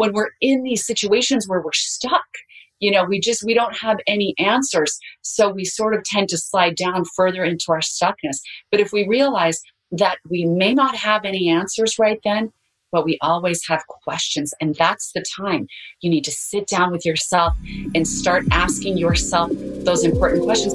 when we're in these situations where we're stuck you know we just we don't have any answers. So we sort of tend to slide down further into our stuckness. But if we realize that we may not have any answers right then but we always have questions and that's the time. You need to sit down with yourself and start asking yourself those important questions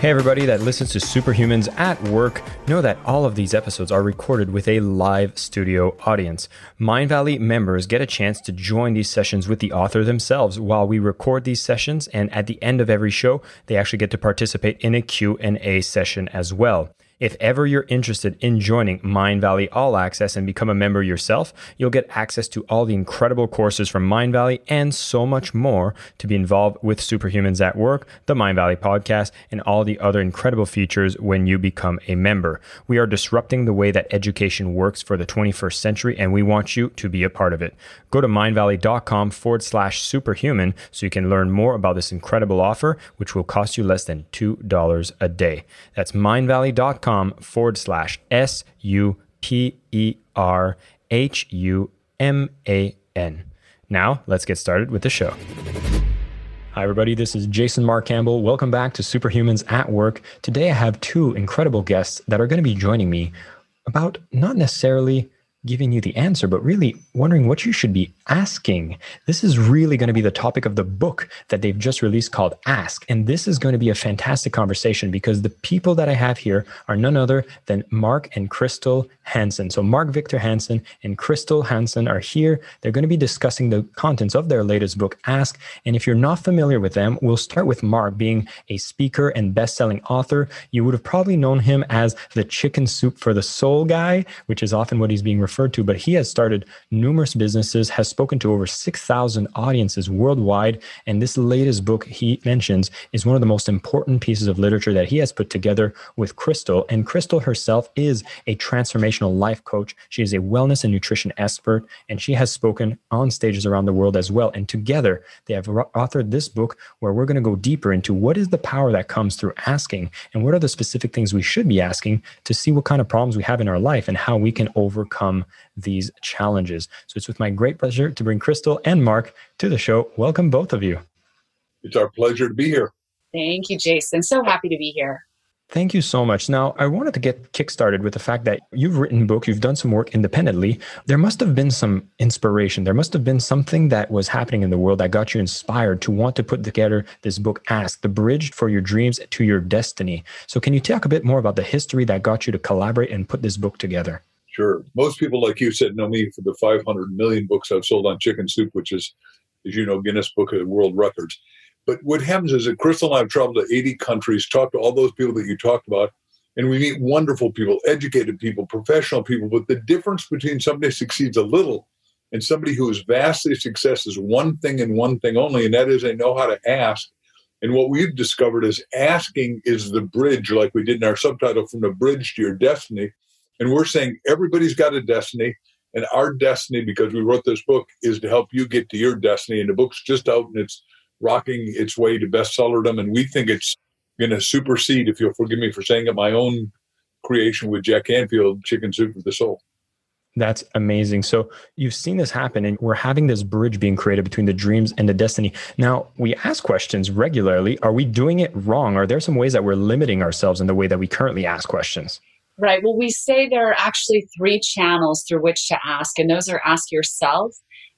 Hey, everybody that listens to Superhumans at Work, know that all of these episodes are recorded with a live studio audience. Mindvalley members get a chance to join these sessions with the author themselves while we record these sessions, and at the end of every show, they actually get to participate in a Q&A session as well. If ever you're interested in joining Mindvalley All Access and become a member yourself, you'll get access to all the incredible courses from Mindvalley and so much more to be involved with Superhumans at Work, the Mindvalley podcast, and all the other incredible features when you become a member. We are disrupting the way that education works for the 21st century, and we want you to be a part of it. Go to mindvalley.com forward slash superhuman so you can learn more about this incredible offer, which will cost you less than $2 a day. That's mindvalley.com forward slash S U P E R H U M A N. Now, let's get started with the show. Hi, everybody. This is Jason Marc Campbell. Welcome back to Superhumans at Work. Today, I have two incredible guests that are going to be joining me about not necessarily giving you the answer, but really wondering what you should be asking. This is really going to be the topic of the book that they've just released called Ask. And this is going to be a fantastic conversation because the people that I have here are none other than Mark and Crystal Hansen. So, Mark Victor Hansen and Crystal Hansen are here. They're going to be discussing the contents of their latest book, Ask. And if you're not familiar with them, we'll start with Mark being a speaker and best selling author. You would have probably known him as the chicken soup for the soul guy, which is often what he's being referred to, but he has started numerous businesses, has spoken to over 6,000 audiences worldwide. And this latest book he mentions is one of the most important pieces of literature that he has put together with Crystal. And Crystal herself is a transformational life coach. She is a wellness and nutrition expert, and she has spoken on stages around the world as well. And together, they have authored this book where we're going to go deeper into what is the power that comes through asking and what are the specific things we should be asking to see what kind of problems we have in our life and how we can overcome these challenges. So it's with my great pleasure to bring Crystal and Mark to the show. Welcome, both of you. It's our pleasure to be here. Thank you, Jason. So happy to be here. Thank you so much. Now, I wanted to get kickstarted with the fact that you've written book, you've done some work independently. There must have been some inspiration. There must have been something that was happening in the world that got you inspired to want to put together this book, Ask, the bridge for your dreams to your destiny. So, can you talk a bit more about the history that got you to collaborate and put this book together? Sure. Most people, like you said, know me for the 500 million books I've sold on chicken soup, which is, as you know, Guinness Book of World Records. But what happens is that Crystal and I have traveled to 80 countries, talked to all those people that you talked about, and we meet wonderful people, educated people, professional people. But the difference between somebody who succeeds a little and somebody who is vastly success is one thing and one thing only, and that is they know how to ask. And what we've discovered is asking is the bridge, like we did in our subtitle, from the bridge to your destiny. And we're saying everybody's got a destiny. And our destiny, because we wrote this book, is to help you get to your destiny. And the book's just out and it's rocking its way to bestsellerdom. And we think it's going to supersede, if you'll forgive me for saying it, my own creation with Jack Canfield, Chicken Soup for the Soul. That's amazing. So you've seen this happen, and we're having this bridge being created between the dreams and the destiny. Now, we ask questions regularly. Are we doing it wrong? Are there some ways that we're limiting ourselves in the way that we currently ask questions? Right. Well, we say there are actually three channels through which to ask, and those are ask yourself,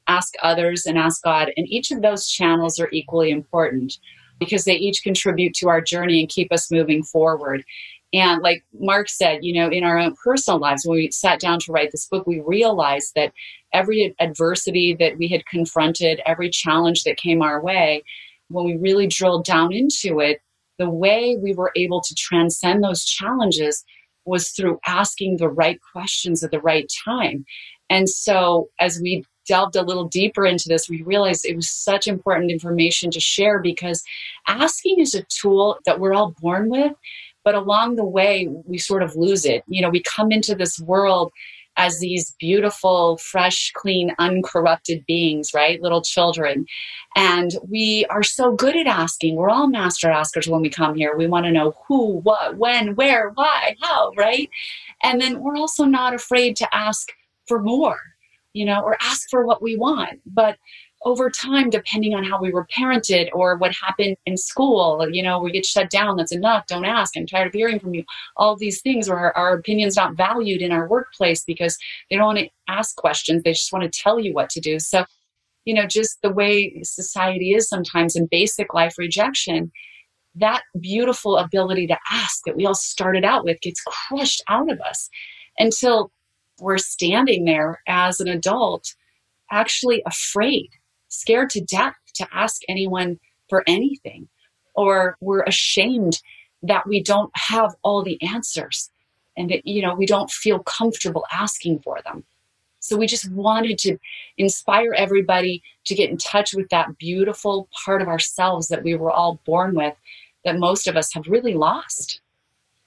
ask others, and ask God. And each of those channels are equally important because they each contribute to our journey and keep us moving forward. And like Mark said, you know, in our own personal lives, when we sat down to write this book, we realized that every adversity that we had confronted, every challenge that came our way, when we really drilled down into it, the way we were able to transcend those challenges was through asking the right questions at the right time. And so as we delved a little deeper into this, we realized it was such important information to share because asking is a tool that we're all born with, but along the way we sort of lose it you know we come into this world as these beautiful fresh clean uncorrupted beings right? Little children. And we are so good at asking. We're all master askers when we come here. We want to know who what when where why how right? And then we're also not afraid to ask for more you know or ask for what we want. But over time, depending on how we were parented or what happened in school, you know, we get shut down. That's enough. Don't ask. I'm tired of hearing from you. All these things where our, our opinions not valued in our workplace because they don't want to ask questions. They just want to tell you what to do. So, you know, just the way society is sometimes in basic life rejection, that beautiful ability to ask that we all started out with gets crushed out of us until we're standing there as an adult actually afraid scared to death to ask anyone for anything, or we're ashamed that we don't have all the answers and that, you know, we don't feel comfortable asking for them. So we just wanted to inspire everybody to get in touch with that beautiful part of ourselves that we were all born with that most of us have really lost.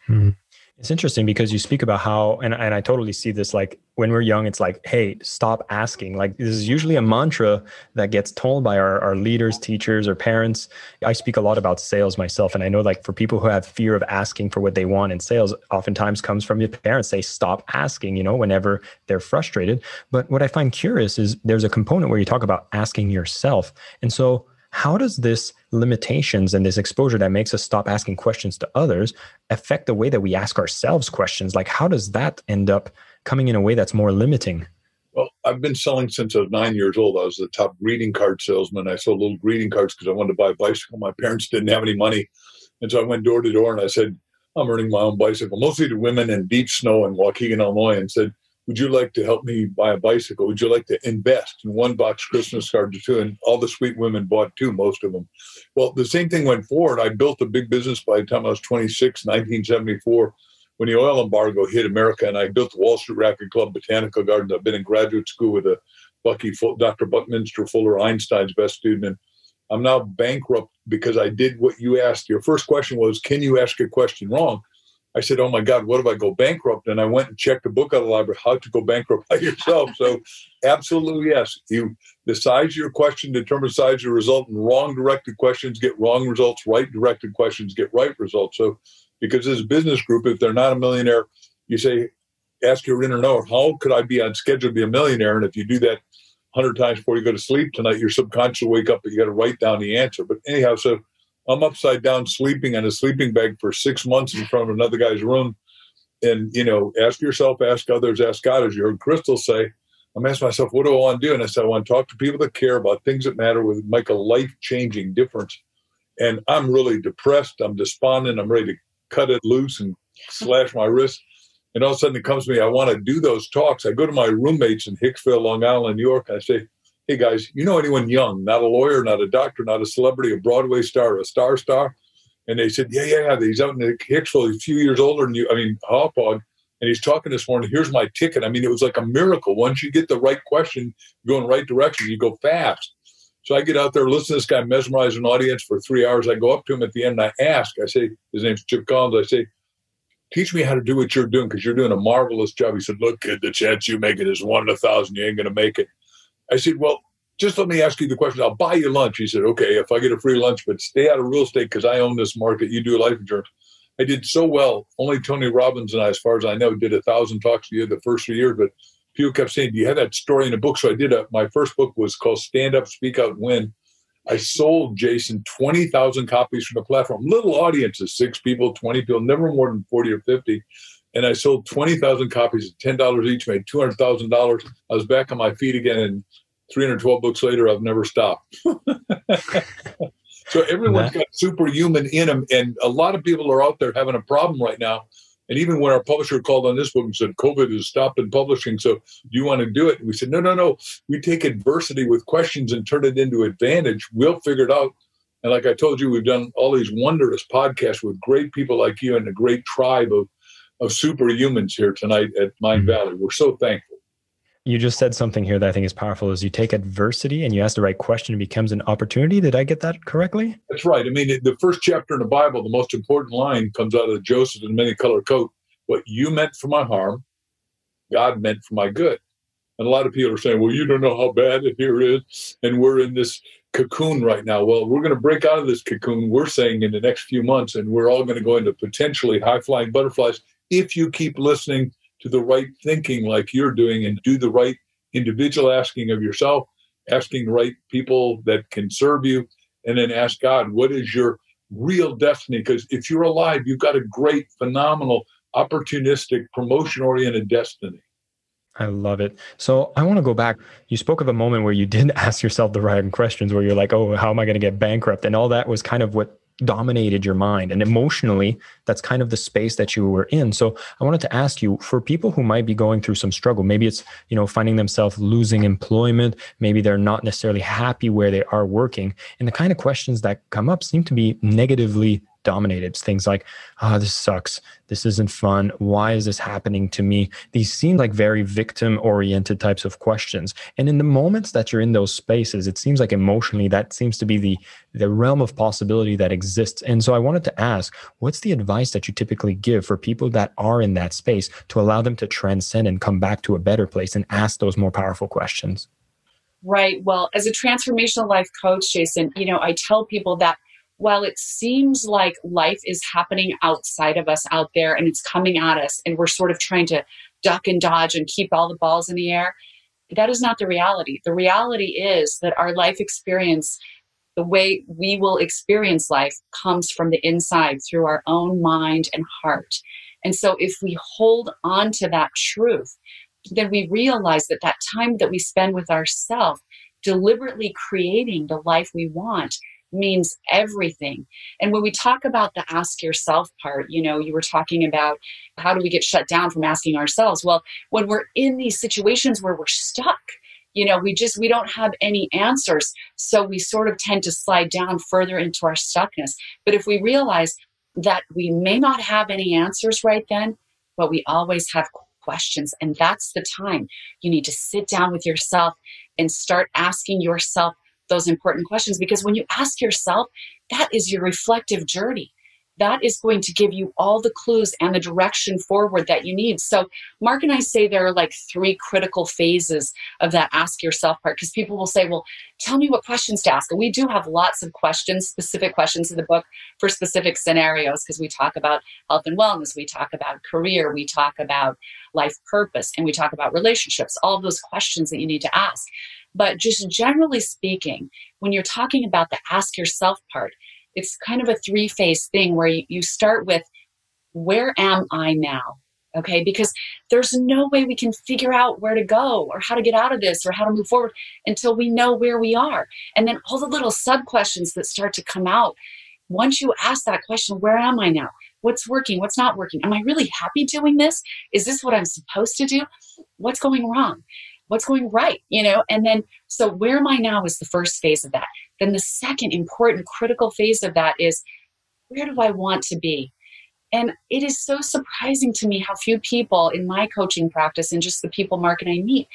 Hmm. It's interesting because you speak about how, and, and I totally see this like when we're young, it's like, hey, stop asking. Like, this is usually a mantra that gets told by our, our leaders, teachers, or parents. I speak a lot about sales myself. And I know, like, for people who have fear of asking for what they want in sales, oftentimes comes from your parents. They stop asking, you know, whenever they're frustrated. But what I find curious is there's a component where you talk about asking yourself. And so, how does this limitations and this exposure that makes us stop asking questions to others affect the way that we ask ourselves questions? Like how does that end up coming in a way that's more limiting? Well i've been selling since i was nine years old. I was the top greeting card salesman. I sold little greeting cards because i wanted to buy a bicycle. My parents didn't have any money. And so i went door to door and i said i'm earning my own bicycle. Mostly to women in deep snow in waukegan illinois and said would you like to help me buy a bicycle? Would you like to invest in one box Christmas card or two? And all the sweet women bought two, most of them. Well, the same thing went forward. I built a big business by the time I was 26, 1974, when the oil embargo hit America. And I built the Wall Street Racquet Club, Botanical Gardens. I've been in graduate school with a Bucky, Dr. Buckminster Fuller, Einstein's best student. And I'm now bankrupt because I did what you asked. Your first question was, can you ask a question wrong? I said, "Oh my God, what if I go bankrupt?" And I went and checked a book out of the library, "How to Go Bankrupt by Yourself." so, absolutely yes. You the size of your question determines the size of your result, and wrong directed questions get wrong results. Right directed questions get right results. So, because this business group, if they're not a millionaire, you say, ask your inner knower, "How could I be on schedule to be a millionaire?" And if you do that hundred times before you go to sleep tonight, your subconscious will wake up, but you got to write down the answer. But anyhow, so I'm upside down sleeping on a sleeping bag for six months in front of another guy's room. And, you know, ask yourself, ask others, ask God, as you heard Crystal say. I'm asking myself, what do I want to do? And I said, I want to talk to people that care about things that matter with make a life changing difference. And I'm really depressed. I'm despondent. I'm ready to cut it loose and slash my wrist. And all of a sudden it comes to me, I want to do those talks. I go to my roommates in Hicksville, Long Island, New York. I say, hey guys, you know anyone young, not a lawyer, not a doctor, not a celebrity, a Broadway star, a star star? And they said, yeah, yeah, yeah. He's out in Hicksville. He's a few years older than you. I mean, Hauppauge. And he's talking this morning. Here's my ticket. I mean, it was like a miracle. Once you get the right question, you go in the right direction. You go fast. So I get out there, listen to this guy mesmerize an audience for three hours. I go up to him at the end and I ask, I say, his name's Chip Collins. I say, teach me how to do what you're doing because you're doing a marvelous job. He said, look, kid, the chance you make it is one in a thousand. You ain't going to make it. I said, well, just let me ask you the question. I'll buy you lunch. He said, okay, if I get a free lunch, but stay out of real estate because I own this market. You do life insurance. I did so well. Only Tony Robbins and I, as far as I know, did a thousand talks a year the first three years. But people kept saying, "Do you have that story in a book?" So I did. A, my first book was called "Stand Up, Speak Out, Win." I sold Jason twenty thousand copies from the platform. Little audiences, six people, twenty people, never more than forty or fifty. And I sold twenty thousand copies at ten dollars each, made two hundred thousand dollars. I was back on my feet again, and 312 books later, I've never stopped. so everyone's got superhuman in them. And a lot of people are out there having a problem right now. And even when our publisher called on this book and said, COVID has stopped in publishing, so do you want to do it? And we said, no, no, no. We take adversity with questions and turn it into advantage. We'll figure it out. And like I told you, we've done all these wondrous podcasts with great people like you and a great tribe of, of superhumans here tonight at Mind mm-hmm. Valley. We're so thankful. You just said something here that I think is powerful is you take adversity and you ask the right question, it becomes an opportunity. Did I get that correctly? That's right. I mean, the first chapter in the Bible, the most important line comes out of Joseph in many colored coat. What you meant for my harm, God meant for my good. And a lot of people are saying, well, you don't know how bad it here is. And we're in this cocoon right now. Well, we're going to break out of this cocoon, we're saying in the next few months, and we're all going to go into potentially high flying butterflies if you keep listening to the right thinking like you're doing and do the right individual asking of yourself, asking the right people that can serve you, and then ask God, what is your real destiny? Because if you're alive, you've got a great, phenomenal, opportunistic, promotion oriented destiny. I love it. So I want to go back. You spoke of a moment where you did ask yourself the right questions, where you're like, oh, how am I going to get bankrupt? And all that was kind of what dominated your mind. And emotionally, that's kind of the space that you were in. So I wanted to ask you for people who might be going through some struggle, maybe it's, you know, finding themselves losing employment, maybe they're not necessarily happy where they are working. And the kind of questions that come up seem to be negatively dominated. Things like, oh, this sucks. This isn't fun. Why is this happening to me? These seem like very victim oriented types of questions. And in the moments that you're in those spaces, it seems like emotionally that seems to be the, the realm of possibility that exists. And so I wanted to ask, what's the advice that you typically give for people that are in that space to allow them to transcend and come back to a better place and ask those more powerful questions? Right. Well, as a transformational life coach, Jason, you know, I tell people that while it seems like life is happening outside of us out there and it's coming at us and we're sort of trying to duck and dodge and keep all the balls in the air, that is not the reality. The reality is that our life experience, the way we will experience life, comes from the inside through our own mind and heart. And so if we hold on to that truth, then we realize that that time that we spend with ourselves, deliberately creating the life we want, means everything. And when we talk about the ask yourself part, you know, you were talking about how do we get shut down from asking ourselves? Well, when we're in these situations where we're stuck, you know, we just we don't have any answers, so we sort of tend to slide down further into our stuckness. But if we realize that we may not have any answers right then, but we always have questions and that's the time you need to sit down with yourself and start asking yourself those important questions because when you ask yourself, that is your reflective journey. That is going to give you all the clues and the direction forward that you need. So, Mark and I say there are like three critical phases of that ask yourself part because people will say, Well, tell me what questions to ask. And we do have lots of questions, specific questions in the book for specific scenarios because we talk about health and wellness, we talk about career, we talk about life purpose, and we talk about relationships, all those questions that you need to ask. But just generally speaking, when you're talking about the ask yourself part, it's kind of a three phase thing where you, you start with, where am I now? Okay, because there's no way we can figure out where to go or how to get out of this or how to move forward until we know where we are. And then all the little sub questions that start to come out. Once you ask that question, where am I now? What's working? What's not working? Am I really happy doing this? Is this what I'm supposed to do? What's going wrong? What's going right you know and then so where am i now is the first phase of that then the second important critical phase of that is where do i want to be and it is so surprising to me how few people in my coaching practice and just the people mark and i meet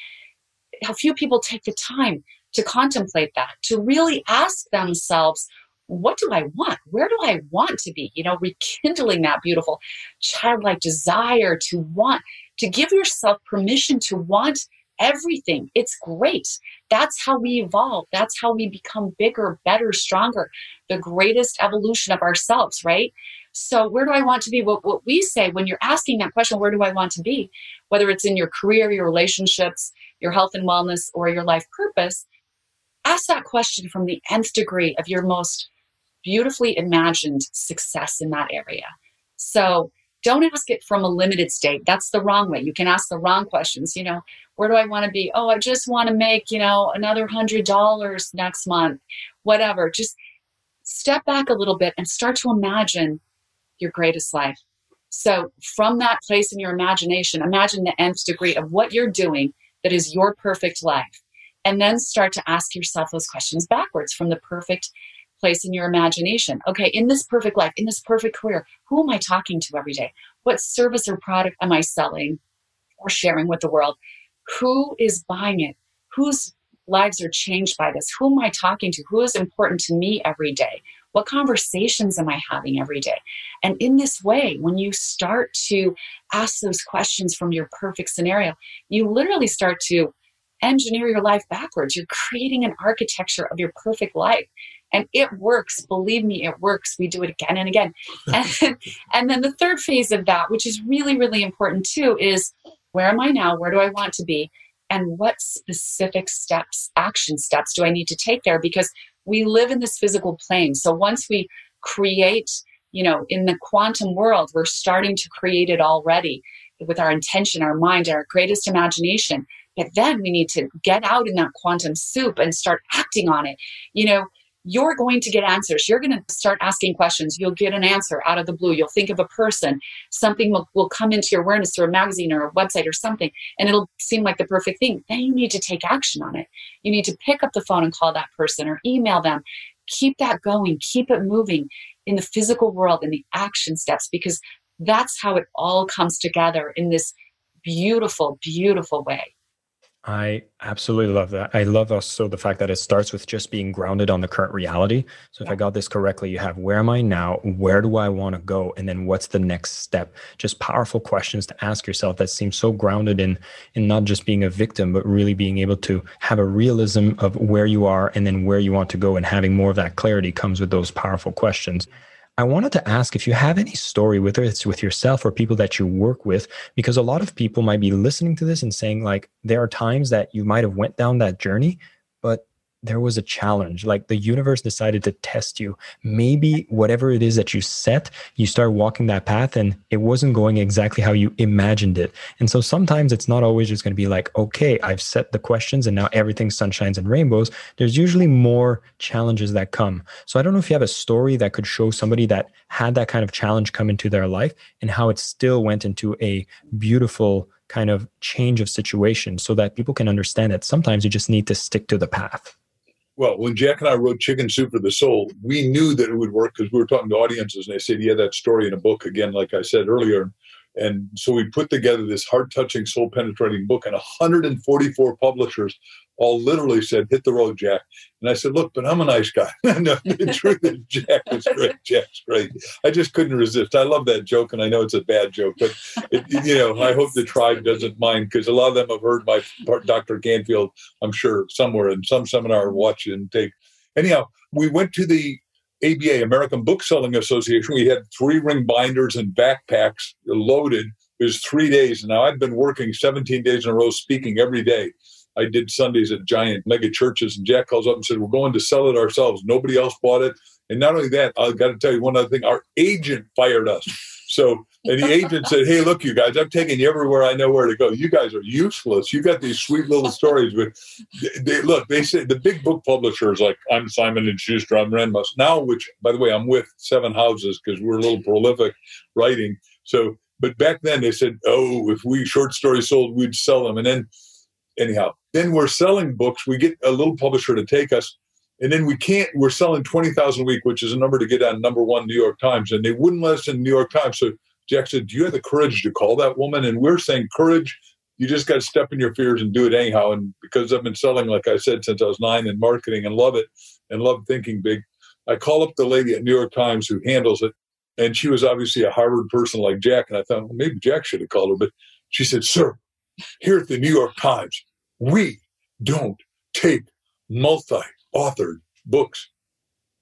how few people take the time to contemplate that to really ask themselves what do I want? Where do I want to be? You know, rekindling that beautiful childlike desire to want, to give yourself permission to want everything. It's great. That's how we evolve. That's how we become bigger, better, stronger, the greatest evolution of ourselves, right? So, where do I want to be? What, what we say when you're asking that question, where do I want to be? Whether it's in your career, your relationships, your health and wellness, or your life purpose, ask that question from the nth degree of your most beautifully imagined success in that area. So, don't ask it from a limited state. That's the wrong way. You can ask the wrong questions. You know, where do I want to be? Oh, I just want to make, you know, another hundred dollars next month, whatever. Just step back a little bit and start to imagine your greatest life. So, from that place in your imagination, imagine the nth degree of what you're doing that is your perfect life. And then start to ask yourself those questions backwards from the perfect place in your imagination. Okay, in this perfect life, in this perfect career, who am I talking to every day? What service or product am I selling or sharing with the world? Who is buying it? Whose lives are changed by this? Who am I talking to? Who is important to me every day? What conversations am I having every day? And in this way, when you start to ask those questions from your perfect scenario, you literally start to engineer your life backwards. You're creating an architecture of your perfect life. And it works. Believe me, it works. We do it again and again. And, and then the third phase of that, which is really, really important too, is where am I now? Where do I want to be? And what specific steps, action steps do I need to take there? Because we live in this physical plane. So once we create, you know, in the quantum world, we're starting to create it already with our intention, our mind, our greatest imagination. But then we need to get out in that quantum soup and start acting on it. You know, you're going to get answers. You're going to start asking questions. You'll get an answer out of the blue. You'll think of a person. Something will, will come into your awareness through a magazine or a website or something, and it'll seem like the perfect thing. Then you need to take action on it. You need to pick up the phone and call that person or email them. Keep that going. Keep it moving in the physical world in the action steps because that's how it all comes together in this beautiful, beautiful way. I absolutely love that. I love also the fact that it starts with just being grounded on the current reality. So, if I got this correctly, you have where am I now? Where do I want to go? And then what's the next step? Just powerful questions to ask yourself that seem so grounded in in not just being a victim, but really being able to have a realism of where you are and then where you want to go. And having more of that clarity comes with those powerful questions. I wanted to ask if you have any story, whether it's with yourself or people that you work with, because a lot of people might be listening to this and saying, like, there are times that you might have went down that journey, there was a challenge like the universe decided to test you. Maybe whatever it is that you set you start walking that path and it wasn't going exactly how you imagined it. And so sometimes it's not always just going to be like okay i've set the questions and now everything's sunshines and rainbows. There's usually more challenges that come. So i don't know if you have a story that could show somebody that had that kind of challenge come into their life and how it still went into a beautiful kind of change of situation so that people can understand that sometimes you just need to stick to the path well, when Jack and I wrote Chicken Soup for the Soul, we knew that it would work because we were talking to audiences and they said, Yeah, that story in a book again, like I said earlier. And so we put together this heart touching, soul penetrating book, and 144 publishers all literally said, Hit the road, Jack. And I said, Look, but I'm a nice guy. no, the truth is, Jack is great. Jack's great. I just couldn't resist. I love that joke, and I know it's a bad joke, but, it, you know, I hope the tribe doesn't mind because a lot of them have heard my Dr. Canfield, I'm sure, somewhere in some seminar, watch and take. Anyhow, we went to the ABA, American Bookselling Association. We had three ring binders and backpacks loaded. It was three days. Now I've been working 17 days in a row, speaking every day. I did Sundays at giant mega churches, and Jack calls up and said, We're going to sell it ourselves. Nobody else bought it. And not only that, I've got to tell you one other thing our agent fired us. So, and the agent said, Hey, look, you guys, I'm taking you everywhere I know where to go. You guys are useless. You got these sweet little stories. But they, they look, they said the big book publishers like I'm Simon and Schuster, I'm Renmus now, which, by the way, I'm with Seven Houses because we're a little prolific writing. So, but back then they said, Oh, if we short stories sold, we'd sell them. And then, anyhow, then we're selling books. We get a little publisher to take us, and then we can't. We're selling twenty thousand a week, which is a number to get on number one New York Times, and they wouldn't let us in New York Times. So Jack said, "Do you have the courage to call that woman?" And we're saying, "Courage." You just got to step in your fears and do it anyhow. And because I've been selling, like I said, since I was nine in marketing and love it and love thinking big, I call up the lady at New York Times who handles it. And she was obviously a Harvard person like Jack. And I thought, well, maybe Jack should have called her. But she said, Sir, here at the New York Times, we don't take multi authored books.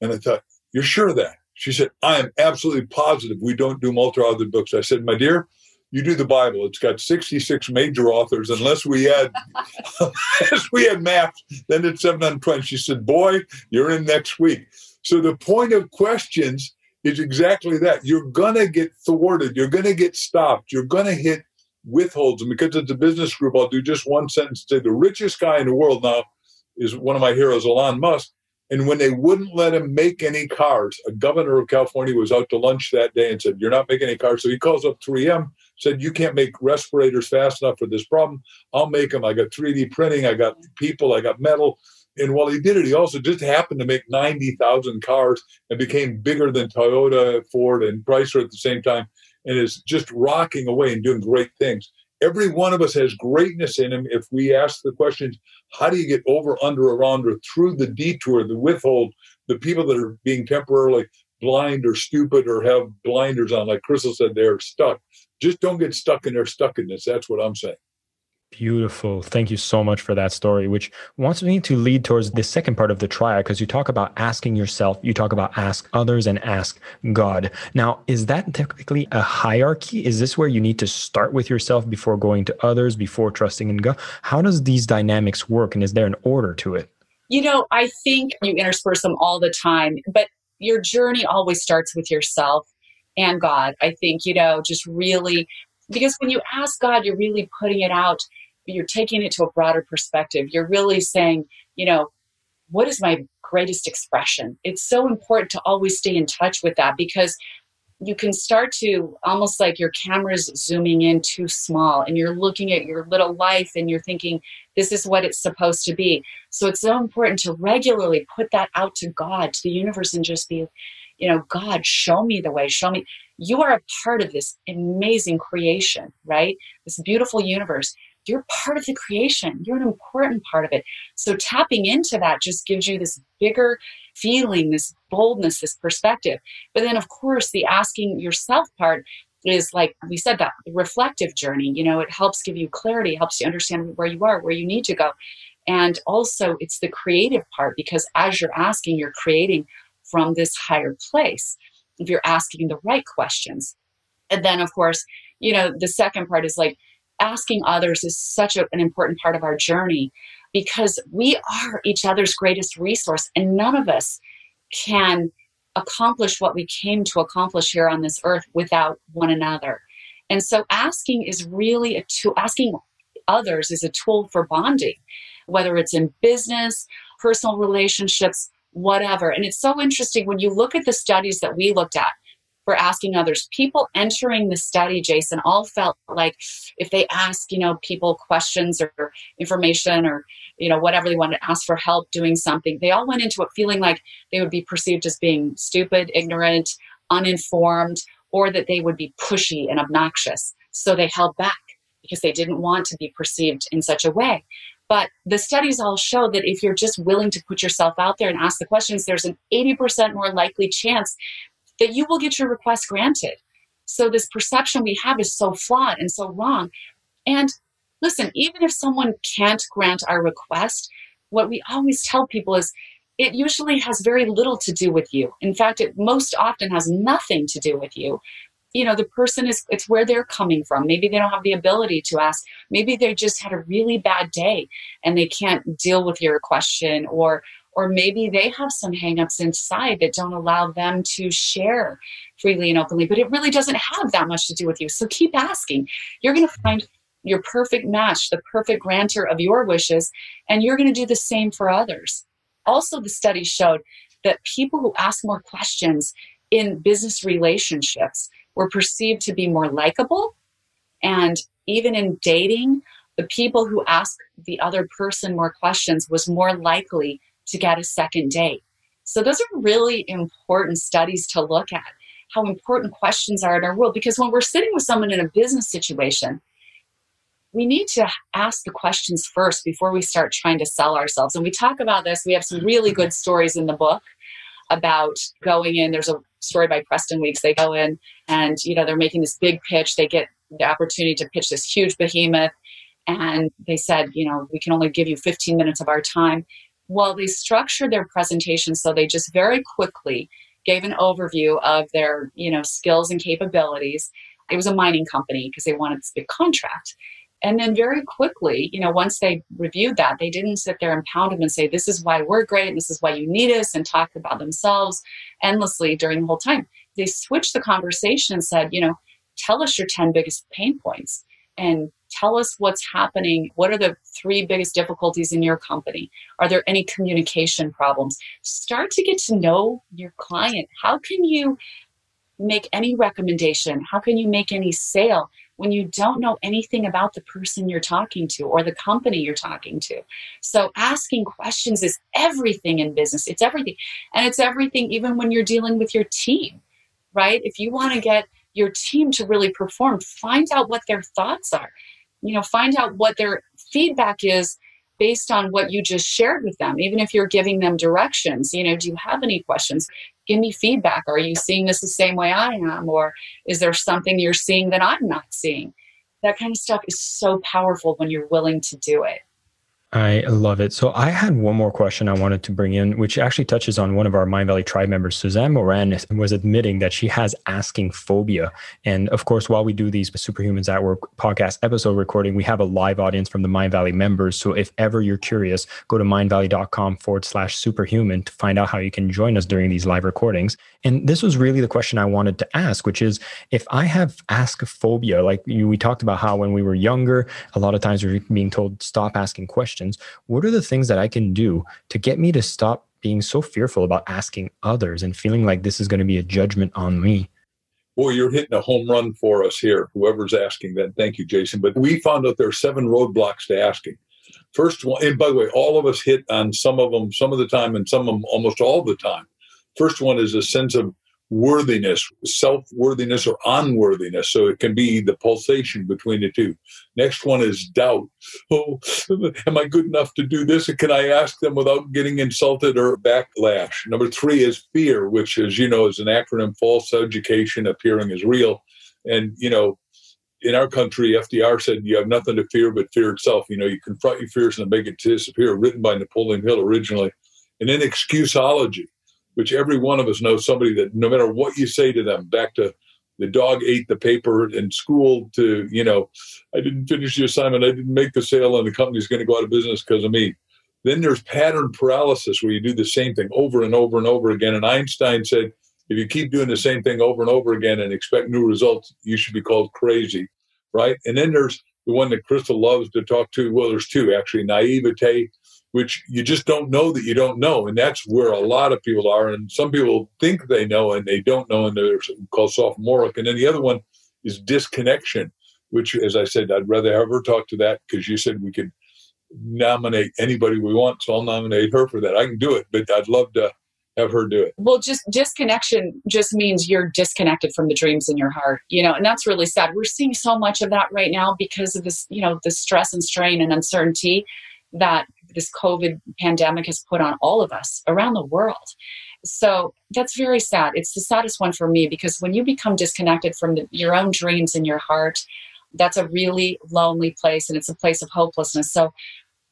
And I thought, You're sure of that? She said, I am absolutely positive we don't do multi authored books. I said, My dear, you do the Bible. It's got 66 major authors. Unless we add, unless we add maps, then it's 720. She said, "Boy, you're in next week." So the point of questions is exactly that. You're gonna get thwarted. You're gonna get stopped. You're gonna hit withholds. And because it's a business group, I'll do just one sentence. Say the richest guy in the world now is one of my heroes, Elon Musk. And when they wouldn't let him make any cars, a governor of California was out to lunch that day and said, You're not making any cars. So he calls up 3M, said, You can't make respirators fast enough for this problem. I'll make them. I got 3D printing, I got people, I got metal. And while he did it, he also just happened to make 90,000 cars and became bigger than Toyota, Ford, and Chrysler at the same time and is just rocking away and doing great things. Every one of us has greatness in him if we ask the questions how do you get over, under, around, or through the detour, the withhold, the people that are being temporarily blind or stupid or have blinders on, like Crystal said, they're stuck. Just don't get stuck in their stuckness. That's what I'm saying. Beautiful. Thank you so much for that story, which wants me to lead towards the second part of the triad because you talk about asking yourself, you talk about ask others and ask God. Now, is that technically a hierarchy? Is this where you need to start with yourself before going to others, before trusting in God? How does these dynamics work and is there an order to it? You know, I think you intersperse them all the time, but your journey always starts with yourself and God. I think, you know, just really because when you ask God, you're really putting it out, you're taking it to a broader perspective. You're really saying, you know, what is my greatest expression? It's so important to always stay in touch with that because you can start to almost like your camera's zooming in too small and you're looking at your little life and you're thinking this is what it's supposed to be so it's so important to regularly put that out to god to the universe and just be you know god show me the way show me you are a part of this amazing creation, right? This beautiful universe. You're part of the creation. You're an important part of it. So tapping into that just gives you this bigger feeling, this boldness, this perspective. But then, of course, the asking yourself part is like we said that reflective journey you know it helps give you clarity helps you understand where you are where you need to go and also it's the creative part because as you're asking you're creating from this higher place if you're asking the right questions. And then, of course, you know, the second part is like asking others is such a, an important part of our journey because we are each other's greatest resource, and none of us can accomplish what we came to accomplish here on this earth without one another. And so, asking is really a tool, asking others is a tool for bonding, whether it's in business, personal relationships, whatever. And it's so interesting when you look at the studies that we looked at for asking others, people entering the study, Jason, all felt like if they ask, you know, people questions or information or, you know, whatever they wanted to ask for help doing something, they all went into it feeling like they would be perceived as being stupid, ignorant, uninformed, or that they would be pushy and obnoxious. So they held back because they didn't want to be perceived in such a way. But the studies all show that if you're just willing to put yourself out there and ask the questions, there's an 80% more likely chance that you will get your request granted. So this perception we have is so flawed and so wrong. And listen, even if someone can't grant our request, what we always tell people is it usually has very little to do with you. In fact, it most often has nothing to do with you you know the person is it's where they're coming from. Maybe they don't have the ability to ask. Maybe they just had a really bad day and they can't deal with your question or or maybe they have some hangups inside that don't allow them to share freely and openly but it really doesn't have that much to do with you. So keep asking. You're going to find your perfect match the perfect grantor of your wishes and you're going to do the same for others. Also the study showed that people who ask more questions in business relationships were perceived to be more likable. And even in dating, the people who ask the other person more questions was more likely to get a second date. So those are really important studies to look at how important questions are in our world because when we're sitting with someone in a business situation, we need to ask the questions first before we start trying to sell ourselves. And we talk about this. We have some really good stories in the book about going in. There's a story by Preston Weeks. They go in and, you know, they're making this big pitch. They get the opportunity to pitch this huge behemoth. And they said, you know, we can only give you 15 minutes of our time. Well, they structured their presentation so they just very quickly gave an overview of their, you know, skills and capabilities. It was a mining company because they wanted this big contract. And then very quickly, you know, once they reviewed that, they didn't sit there and pound them and say, this is why we're great, and this is why you need us, and talk about themselves endlessly during the whole time. They switched the conversation and said, you know, tell us your 10 biggest pain points and tell us what's happening. What are the three biggest difficulties in your company? Are there any communication problems? Start to get to know your client. How can you make any recommendation? How can you make any sale? when you don't know anything about the person you're talking to or the company you're talking to. So asking questions is everything in business. It's everything. And it's everything even when you're dealing with your team, right? If you want to get your team to really perform, find out what their thoughts are. you know, find out what their feedback is based on what you just shared with them, even if you're giving them directions. You know, do you have any questions? Give me feedback. Are you seeing this the same way I am? Or is there something you're seeing that I'm not seeing? That kind of stuff is so powerful when you're willing to do it. I love it. So I had one more question I wanted to bring in, which actually touches on one of our Mindvalley tribe members, Suzanne Moran, was admitting that she has asking phobia. And of course, while we do these Superhumans at Work podcast episode recording, we have a live audience from the Mindvalley members. So if ever you're curious, go to mindvalley.com forward slash superhuman to find out how you can join us during these live recordings. And this was really the question I wanted to ask, which is if I have ask phobia, like we talked about how when we were younger, a lot of times we're being told stop asking questions questions what are the things that i can do to get me to stop being so fearful about asking others and feeling like this is going to be a judgment on me Boy, you're hitting a home run for us here, whoever's asking that. Thank you, Jason. But we found out there are seven roadblocks to asking. First one, and by the way, all of us hit on some of them some of the time and some of them almost all the time. First one is a sense of worthiness, self worthiness, or unworthiness. So it can be the pulsation between the two. Next one is doubt. Oh, am I good enough to do this? can I ask them without getting insulted or backlash? Number three is fear, which, as you know, is an acronym false education appearing as real. And, you know, in our country, FDR said you have nothing to fear but fear itself. You know, you confront your fears and make it disappear, written by Napoleon Hill originally. And then excuseology which every one of us knows somebody that no matter what you say to them, back to the dog ate the paper in school to, you know, I didn't finish the assignment, I didn't make the sale, and the company's going to go out of business because of me. Then there's pattern paralysis where you do the same thing over and over and over again. And Einstein said, if you keep doing the same thing over and over again and expect new results, you should be called crazy, right? And then there's the one that Crystal loves to talk to. Well, there's two actually naivete which you just don't know that you don't know. And that's where a lot of people are. And some people think they know and they don't know, and they're called sophomoric. And then the other one is disconnection, which, as I said, I'd rather ever talk to that because you said we could nominate anybody we want. So I'll nominate her for that. I can do it, but I'd love to have her do it. Well, just disconnection just means you're disconnected from the dreams in your heart, you know, and that's really sad. We're seeing so much of that right now because of this, you know, the stress and strain and uncertainty that this COVID pandemic has put on all of us around the world. So that's very sad. It's the saddest one for me because when you become disconnected from the, your own dreams in your heart, that's a really lonely place and it's a place of hopelessness. So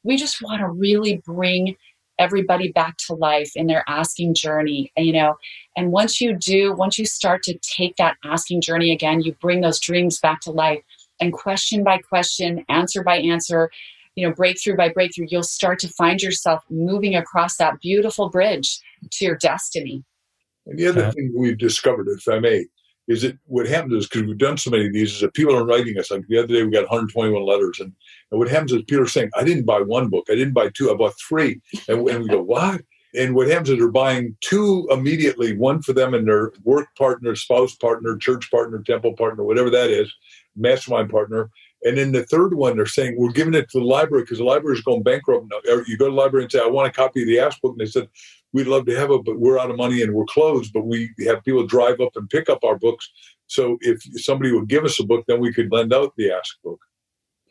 we just want to really bring everybody back to life in their asking journey you know and once you do once you start to take that asking journey again you bring those dreams back to life and question by question answer by answer you know, breakthrough by breakthrough, you'll start to find yourself moving across that beautiful bridge to your destiny. And the other thing we've discovered, if I may, is that what happens is because we've done so many of these, is that people are writing us. Like the other day, we got 121 letters, and, and what happens is people are saying, "I didn't buy one book, I didn't buy two, I bought three. And, and we go, "What?" And what happens is they're buying two immediately, one for them and their work partner, spouse partner, church partner, temple partner, whatever that is, mastermind partner. And then the third one, they're saying we're giving it to the library because the library is going bankrupt now. You go to the library and say, "I want a copy of the Ask book," and they said, "We'd love to have it, but we're out of money and we're closed. But we have people drive up and pick up our books. So if somebody would give us a book, then we could lend out the Ask book."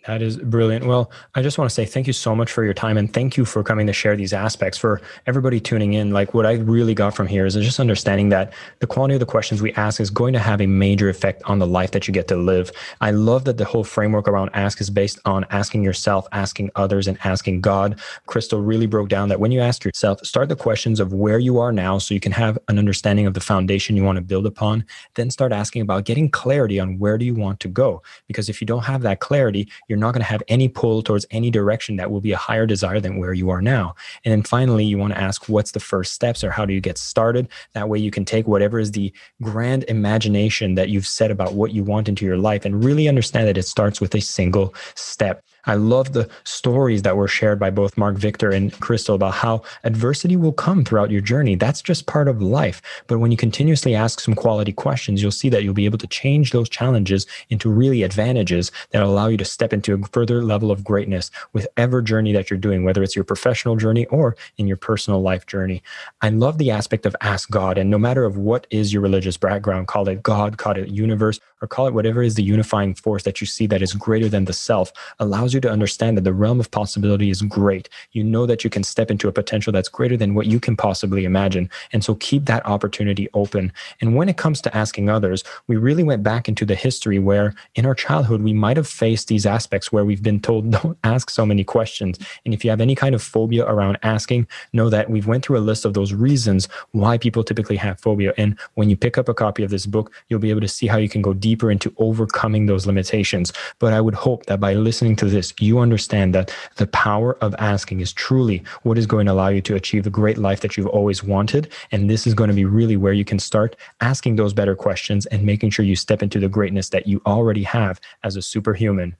That is brilliant. Well, I just want to say thank you so much for your time and thank you for coming to share these aspects. For everybody tuning in, like what I really got from here is just understanding that the quality of the questions we ask is going to have a major effect on the life that you get to live. I love that the whole framework around ask is based on asking yourself, asking others, and asking God. Crystal really broke down that when you ask yourself, start the questions of where you are now so you can have an understanding of the foundation you want to build upon. Then start asking about getting clarity on where do you want to go. Because if you don't have that clarity, you're you're not going to have any pull towards any direction that will be a higher desire than where you are now. And then finally, you want to ask what's the first steps or how do you get started? That way you can take whatever is the grand imagination that you've set about what you want into your life and really understand that it starts with a single step. I love the stories that were shared by both Mark Victor and Crystal about how adversity will come throughout your journey. That's just part of life. But when you continuously ask some quality questions, you'll see that you'll be able to change those challenges into really advantages that allow you to step into a further level of greatness with ever journey that you're doing, whether it's your professional journey or in your personal life journey. I love the aspect of ask God. And no matter of what is your religious background, call it God, call it universe, or call it whatever is the unifying force that you see that is greater than the self, allows you to understand that the realm of possibility is great. You know that you can step into a potential that's greater than what you can possibly imagine. And so keep that opportunity open. And when it comes to asking others, we really went back into the history where in our childhood, we might have faced these aspects where we've been told, don't ask so many questions. And if you have any kind of phobia around asking, know that we've went through a list of those reasons why people typically have phobia. And when you pick up a copy of this book, you'll be able to see how you can go deeper into overcoming those limitations. But I would hope that by listening to this, you understand that the power of asking is truly what is going to allow you to achieve the great life that you've always wanted. And this is going to be really where you can start asking those better questions and making sure you step into the greatness that you already have as a superhuman.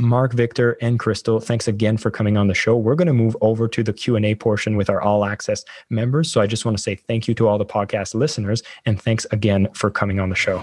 Mark, Victor, and Crystal, thanks again for coming on the show. We're going to move over to the Q&A portion with our all access members. So I just want to say thank you to all the podcast listeners and thanks again for coming on the show.